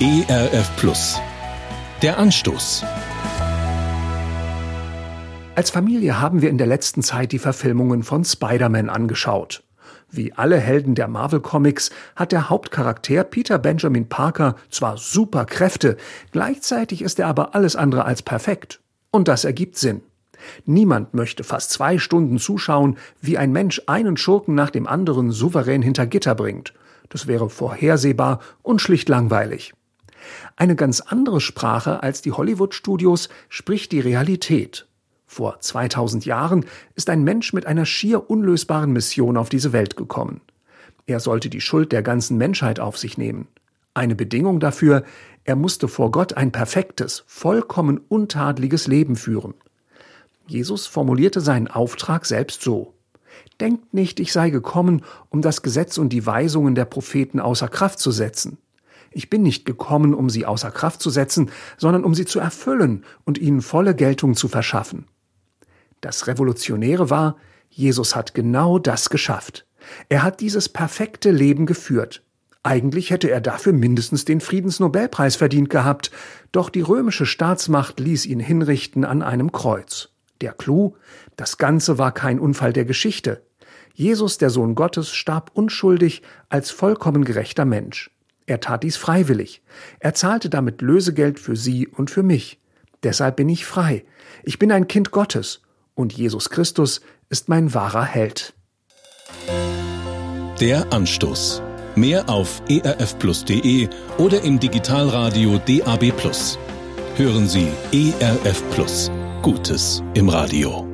ERF Plus. Der Anstoß. Als Familie haben wir in der letzten Zeit die Verfilmungen von Spider-Man angeschaut. Wie alle Helden der Marvel Comics hat der Hauptcharakter Peter Benjamin Parker zwar super Kräfte, gleichzeitig ist er aber alles andere als perfekt. Und das ergibt Sinn. Niemand möchte fast zwei Stunden zuschauen, wie ein Mensch einen Schurken nach dem anderen souverän hinter Gitter bringt. Das wäre vorhersehbar und schlicht langweilig. Eine ganz andere Sprache als die Hollywood-Studios spricht die Realität. Vor 2000 Jahren ist ein Mensch mit einer schier unlösbaren Mission auf diese Welt gekommen. Er sollte die Schuld der ganzen Menschheit auf sich nehmen. Eine Bedingung dafür, er musste vor Gott ein perfektes, vollkommen untadeliges Leben führen. Jesus formulierte seinen Auftrag selbst so. Denkt nicht, ich sei gekommen, um das Gesetz und die Weisungen der Propheten außer Kraft zu setzen. Ich bin nicht gekommen, um sie außer Kraft zu setzen, sondern um sie zu erfüllen und ihnen volle Geltung zu verschaffen. Das Revolutionäre war, Jesus hat genau das geschafft. Er hat dieses perfekte Leben geführt. Eigentlich hätte er dafür mindestens den Friedensnobelpreis verdient gehabt, doch die römische Staatsmacht ließ ihn hinrichten an einem Kreuz. Der Clou, das Ganze war kein Unfall der Geschichte. Jesus, der Sohn Gottes, starb unschuldig als vollkommen gerechter Mensch. Er tat dies freiwillig. Er zahlte damit Lösegeld für Sie und für mich. Deshalb bin ich frei. Ich bin ein Kind Gottes und Jesus Christus ist mein wahrer Held. Der Anstoß. Mehr auf erfplus.de oder im Digitalradio DAB+. Hören Sie ERF Plus. Gutes im Radio.